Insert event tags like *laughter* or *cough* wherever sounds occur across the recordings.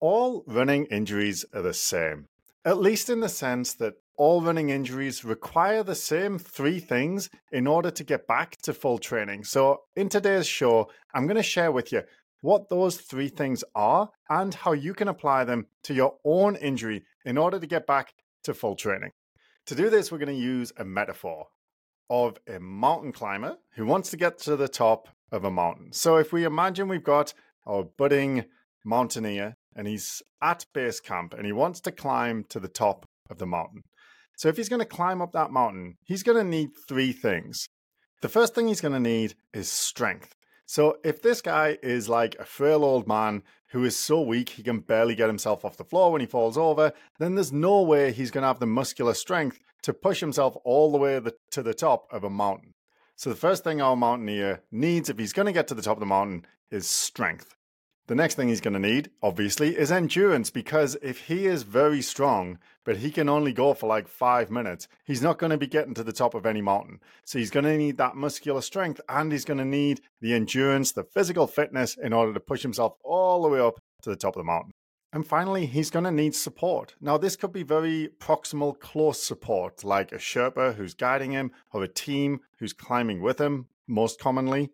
all running injuries are the same, at least in the sense that all running injuries require the same three things in order to get back to full training. So, in today's show, I'm going to share with you what those three things are and how you can apply them to your own injury in order to get back to full training. To do this, we're going to use a metaphor of a mountain climber who wants to get to the top of a mountain. So, if we imagine we've got our budding mountaineer and he's at base camp and he wants to climb to the top of the mountain. So if he's going to climb up that mountain, he's going to need three things. The first thing he's going to need is strength. So if this guy is like a frail old man who is so weak he can barely get himself off the floor when he falls over, then there's no way he's going to have the muscular strength to push himself all the way to the top of a mountain. So the first thing our mountaineer needs if he's going to get to the top of the mountain is strength. The next thing he's going to need, obviously, is endurance because if he is very strong, but he can only go for like five minutes, he's not going to be getting to the top of any mountain. So he's going to need that muscular strength and he's going to need the endurance, the physical fitness in order to push himself all the way up to the top of the mountain. And finally, he's going to need support. Now, this could be very proximal, close support, like a Sherpa who's guiding him or a team who's climbing with him, most commonly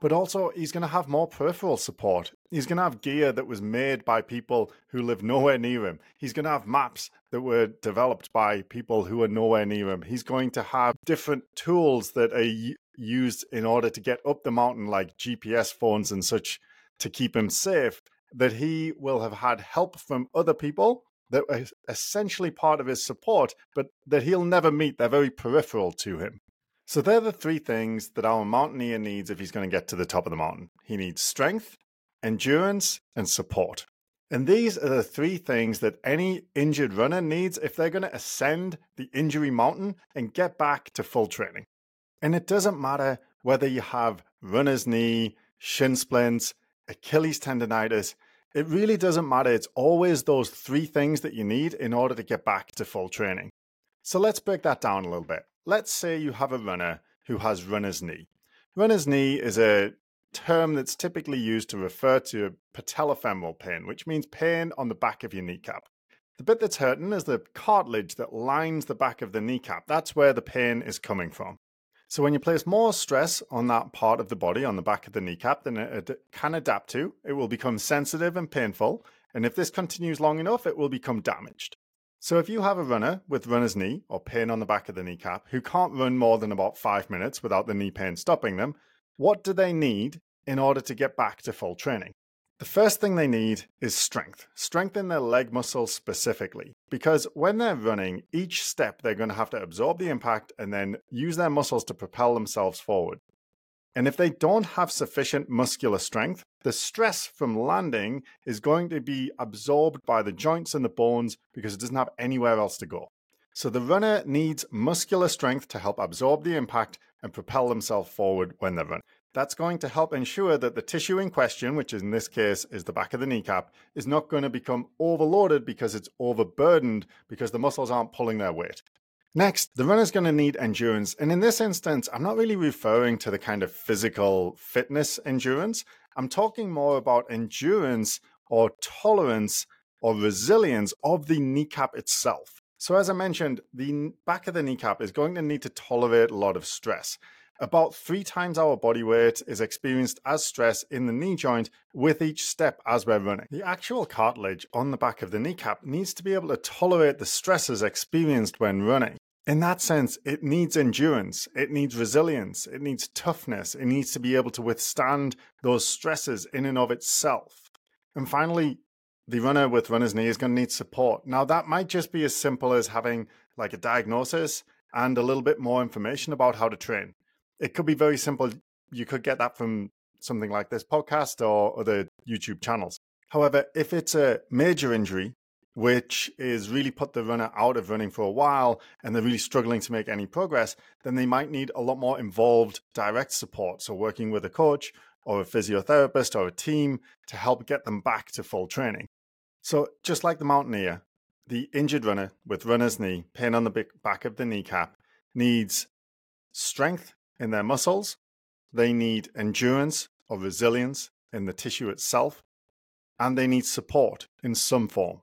but also he's going to have more peripheral support. He's going to have gear that was made by people who live nowhere near him. He's going to have maps that were developed by people who are nowhere near him. He's going to have different tools that are used in order to get up the mountain, like GPS phones and such, to keep him safe. That he will have had help from other people that are essentially part of his support, but that he'll never meet. They're very peripheral to him. So they're the three things that our mountaineer needs if he's going to get to the top of the mountain. He needs strength, endurance, and support. And these are the three things that any injured runner needs if they're going to ascend the injury mountain and get back to full training. And it doesn't matter whether you have runner's knee, shin splints, Achilles tendonitis, it really doesn't matter. It's always those three things that you need in order to get back to full training. So let's break that down a little bit let's say you have a runner who has runner's knee. Runner's knee is a term that's typically used to refer to patellofemoral pain, which means pain on the back of your kneecap. The bit that's hurting is the cartilage that lines the back of the kneecap. That's where the pain is coming from. So when you place more stress on that part of the body, on the back of the kneecap, than it can adapt to, it will become sensitive and painful. And if this continues long enough, it will become damaged. So if you have a runner with runner's knee or pain on the back of the kneecap who can't run more than about five minutes without the knee pain stopping them, what do they need in order to get back to full training? The first thing they need is strength. Strengthen their leg muscles specifically. Because when they're running, each step they're going to have to absorb the impact and then use their muscles to propel themselves forward. And if they don't have sufficient muscular strength, the stress from landing is going to be absorbed by the joints and the bones because it doesn't have anywhere else to go. So the runner needs muscular strength to help absorb the impact and propel themselves forward when they run. That's going to help ensure that the tissue in question, which in this case is the back of the kneecap, is not going to become overloaded because it's overburdened because the muscles aren't pulling their weight. Next, the runner's going to need endurance. And in this instance, I'm not really referring to the kind of physical fitness endurance. I'm talking more about endurance or tolerance or resilience of the kneecap itself. So, as I mentioned, the back of the kneecap is going to need to tolerate a lot of stress. About three times our body weight is experienced as stress in the knee joint with each step as we're running. The actual cartilage on the back of the kneecap needs to be able to tolerate the stresses experienced when running in that sense, it needs endurance, it needs resilience, it needs toughness, it needs to be able to withstand those stresses in and of itself. And finally, the runner with runner's knee is going to need support. Now, that might just be as simple as having like a diagnosis and a little bit more information about how to train. It could be very simple. You could get that from something like this podcast or other YouTube channels. However, if it's a major injury which is really put the runner out of running for a while and they're really struggling to make any progress, then they might need a lot more involved direct support. So, working with a coach or a physiotherapist or a team to help get them back to full training. So, just like the mountaineer, the injured runner with runner's knee, pain on the back of the kneecap, needs strength in their muscles. They need endurance or resilience in the tissue itself. and they need support in some form.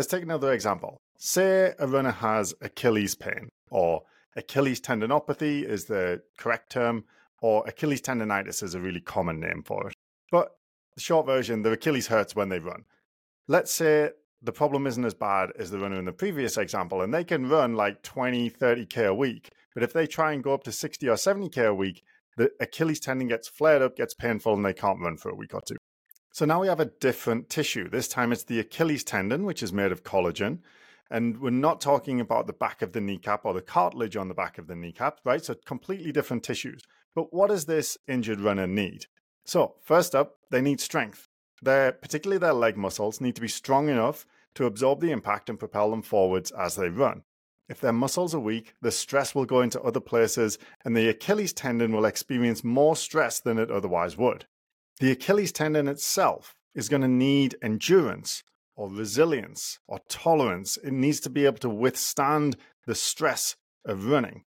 Let's take another example. Say a runner has Achilles pain, or Achilles tendinopathy is the correct term, or Achilles tendonitis is a really common name for it. But the short version, the Achilles hurts when they run. Let's say the problem isn't as bad as the runner in the previous example, and they can run like 20, 30K a week. But if they try and go up to 60 or 70K a week, the Achilles tendon gets flared up, gets painful, and they can't run for a week or two. So now we have a different tissue. This time it's the Achilles tendon, which is made of collagen. And we're not talking about the back of the kneecap or the cartilage on the back of the kneecap, right? So completely different tissues. But what does this injured runner need? So, first up, they need strength. Their, particularly their leg muscles, need to be strong enough to absorb the impact and propel them forwards as they run. If their muscles are weak, the stress will go into other places, and the Achilles tendon will experience more stress than it otherwise would. The Achilles tendon itself is going to need endurance or resilience or tolerance. It needs to be able to withstand the stress of running.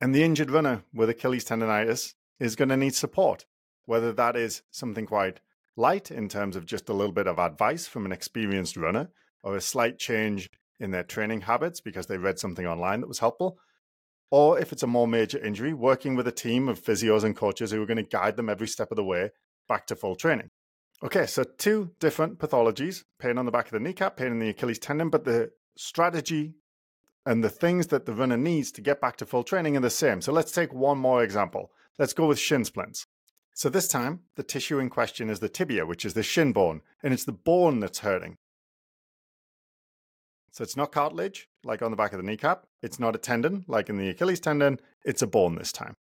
And the injured runner with Achilles tendonitis is going to need support, whether that is something quite light in terms of just a little bit of advice from an experienced runner or a slight change in their training habits because they read something online that was helpful. Or if it's a more major injury, working with a team of physios and coaches who are going to guide them every step of the way back to full training. Okay, so two different pathologies pain on the back of the kneecap, pain in the Achilles tendon, but the strategy and the things that the runner needs to get back to full training are the same. So let's take one more example. Let's go with shin splints. So this time, the tissue in question is the tibia, which is the shin bone, and it's the bone that's hurting. So it's not cartilage, like on the back of the kneecap. It's not a tendon, like in the Achilles tendon. It's a bone this time.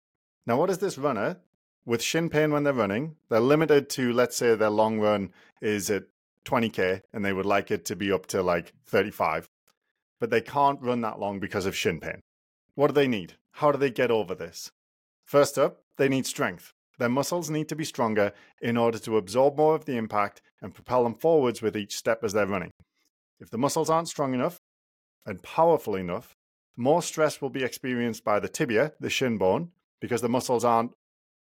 Now, what does this runner with shin pain when they're running? They're limited to, let's say, their long run is at 20K and they would like it to be up to like 35, but they can't run that long because of shin pain. What do they need? How do they get over this? First up, they need strength. Their muscles need to be stronger in order to absorb more of the impact and propel them forwards with each step as they're running. If the muscles aren't strong enough and powerful enough, more stress will be experienced by the tibia, the shin bone, because the muscles aren't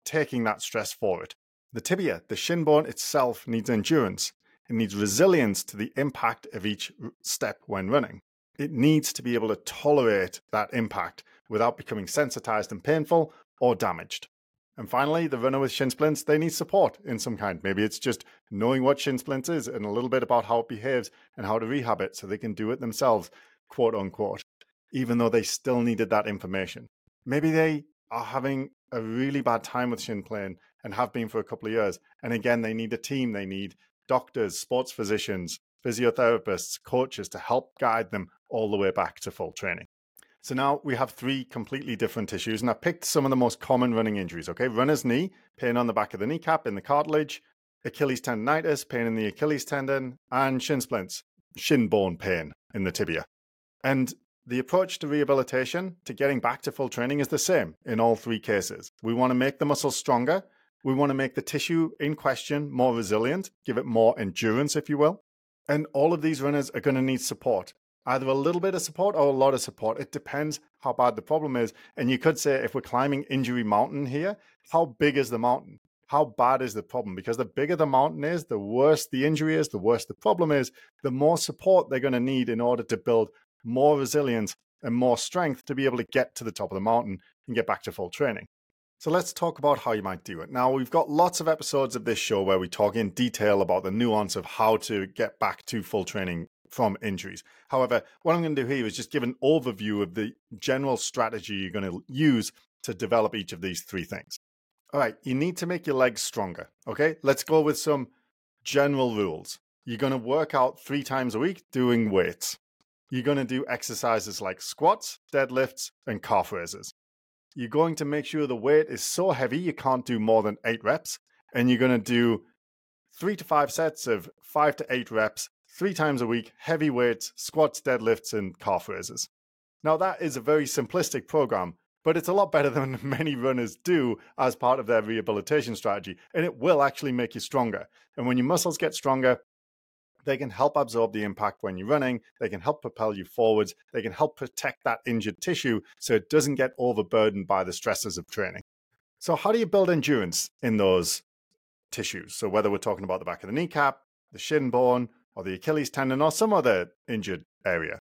taking that stress forward. The tibia, the shin bone itself, needs endurance. It needs resilience to the impact of each step when running. It needs to be able to tolerate that impact without becoming sensitized and painful or damaged. And finally, the runner with shin splints, they need support in some kind. Maybe it's just knowing what shin splints is and a little bit about how it behaves and how to rehab it so they can do it themselves, quote unquote, even though they still needed that information. Maybe they are having a really bad time with shin pain and have been for a couple of years. And again, they need a team, they need doctors, sports physicians, physiotherapists, coaches to help guide them all the way back to full training. So now we have three completely different issues, and I picked some of the most common running injuries. Okay, runner's knee, pain on the back of the kneecap in the cartilage, Achilles tendonitis, pain in the Achilles tendon, and shin splints, shin bone pain in the tibia. And the approach to rehabilitation to getting back to full training is the same in all three cases. We want to make the muscles stronger. We want to make the tissue in question more resilient, give it more endurance, if you will. And all of these runners are going to need support either a little bit of support or a lot of support. It depends how bad the problem is. And you could say, if we're climbing Injury Mountain here, how big is the mountain? How bad is the problem? Because the bigger the mountain is, the worse the injury is, the worse the problem is, the more support they're going to need in order to build more resilience and more strength to be able to get to the top of the mountain and get back to full training. So let's talk about how you might do it. Now, we've got lots of episodes of this show where we talk in detail about the nuance of how to get back to full training from injuries. However, what I'm going to do here is just give an overview of the general strategy you're going to use to develop each of these three things. All right, you need to make your legs stronger. Okay, let's go with some general rules. You're going to work out three times a week doing weights. You're going to do exercises like squats, deadlifts, and calf raises. You're going to make sure the weight is so heavy you can't do more than eight reps. And you're going to do three to five sets of five to eight reps three times a week, heavy weights, squats, deadlifts, and calf raises. Now, that is a very simplistic program, but it's a lot better *laughs* than many runners do as part of their rehabilitation strategy, and it will actually make you stronger. And when your muscles get stronger, they can help absorb the impact when you're running. They can help propel you forwards. They can help protect that injured tissue so it doesn't get overburdened by the stresses of training. So, how do you build endurance in those tissues? So, whether we're talking about the back of the kneecap, the shin bone, or the Achilles tendon, or some other injured area.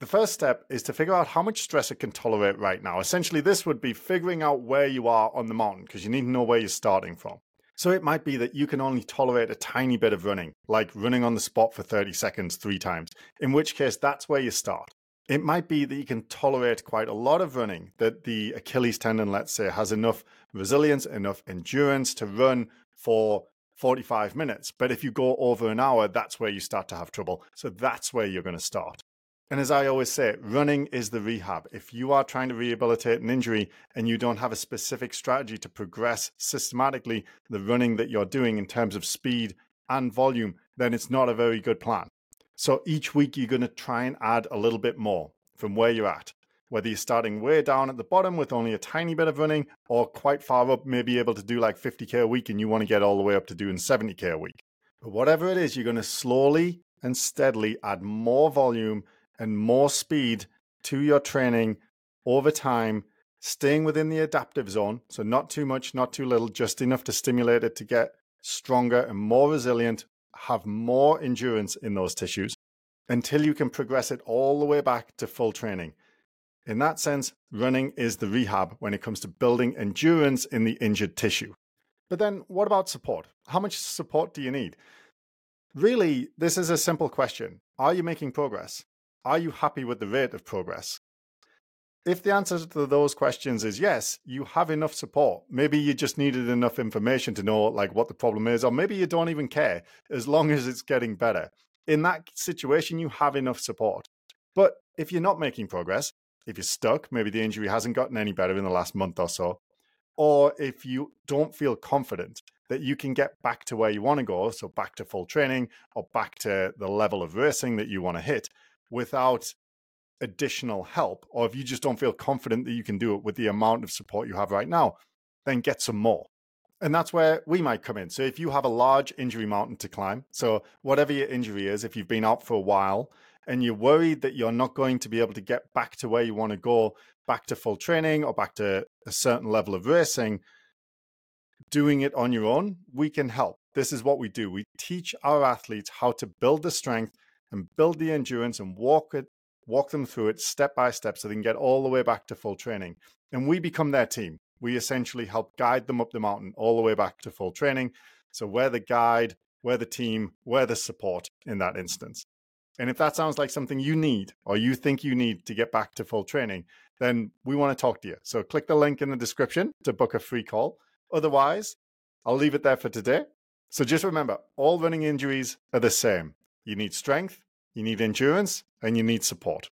The first step is to figure out how much stress it can tolerate right now. Essentially, this would be figuring out where you are on the mountain because you need to know where you're starting from. So it might be that you can only tolerate a tiny bit of running, like running on the spot for 30 seconds three times, in which case that's where you start. It might be that you can tolerate quite a lot of running, that the Achilles tendon, let's say, has enough resilience, enough endurance to run for 45 minutes. But if you go over an hour, that's where you start to have trouble. So that's where you're going to start. And as I always say, running is the rehab. If you are trying to rehabilitate an injury and you don't have a specific strategy to progress systematically the running that you're doing in terms of speed and volume, then it's not a very good plan. So each week you're going to try and add a little bit more from where you're at. Whether you're starting way down at the bottom with only a tiny bit of running or quite far up, maybe able to do like 50K a week and you want to get all the way up to doing 70K a week. But whatever it is, you're going to slowly and steadily add more volume and more speed to your training over time, staying within the adaptive zone. So, not too much, not too little, just enough to stimulate it to get stronger and more resilient, have more endurance in those tissues until you can progress it all the way back to full training. In that sense, running is the rehab when it comes to building endurance in the injured tissue. But then, what about support? How much support do you need? Really, this is a simple question. Are you making progress? Are you happy with the rate of progress? If the answer to those questions is yes, you have enough support. Maybe you just needed enough information to know like what the problem is, or maybe you don't even care as long as it's getting better. In that situation, you have enough support. But if you're not making progress, if you're stuck, maybe the injury hasn't gotten any better in the last month or so, or if you don't feel confident that you can get back to where you want to go, so back to full training or back to the level of racing that you want to hit, without additional help, or if you just don't feel confident that you can do it with the amount of support you have right now, then get some more. And that's where we might come in. So if you have a large injury mountain to climb, so whatever your injury is, if you've been out for a while and you're worried that you're not going to be able to get back to where you want to go, back to full training or back to a certain level of racing, doing it on your own, we can help. This is what we do. We teach our athletes how to build the strength and build the endurance and walk it, walk them through it step by step so they can get all the way back to full training. And we become their team. We essentially help guide them up the mountain all the way back to full training. So we're the guide, we're the team, we're the support in that instance. And if that sounds like something you need or you think you need to get back to full training, then we want to talk to you. So click the link in the description to book a free call. Otherwise, I'll leave it there for today. So just remember, all running injuries are the same. You need strength, you need endurance, and you need support.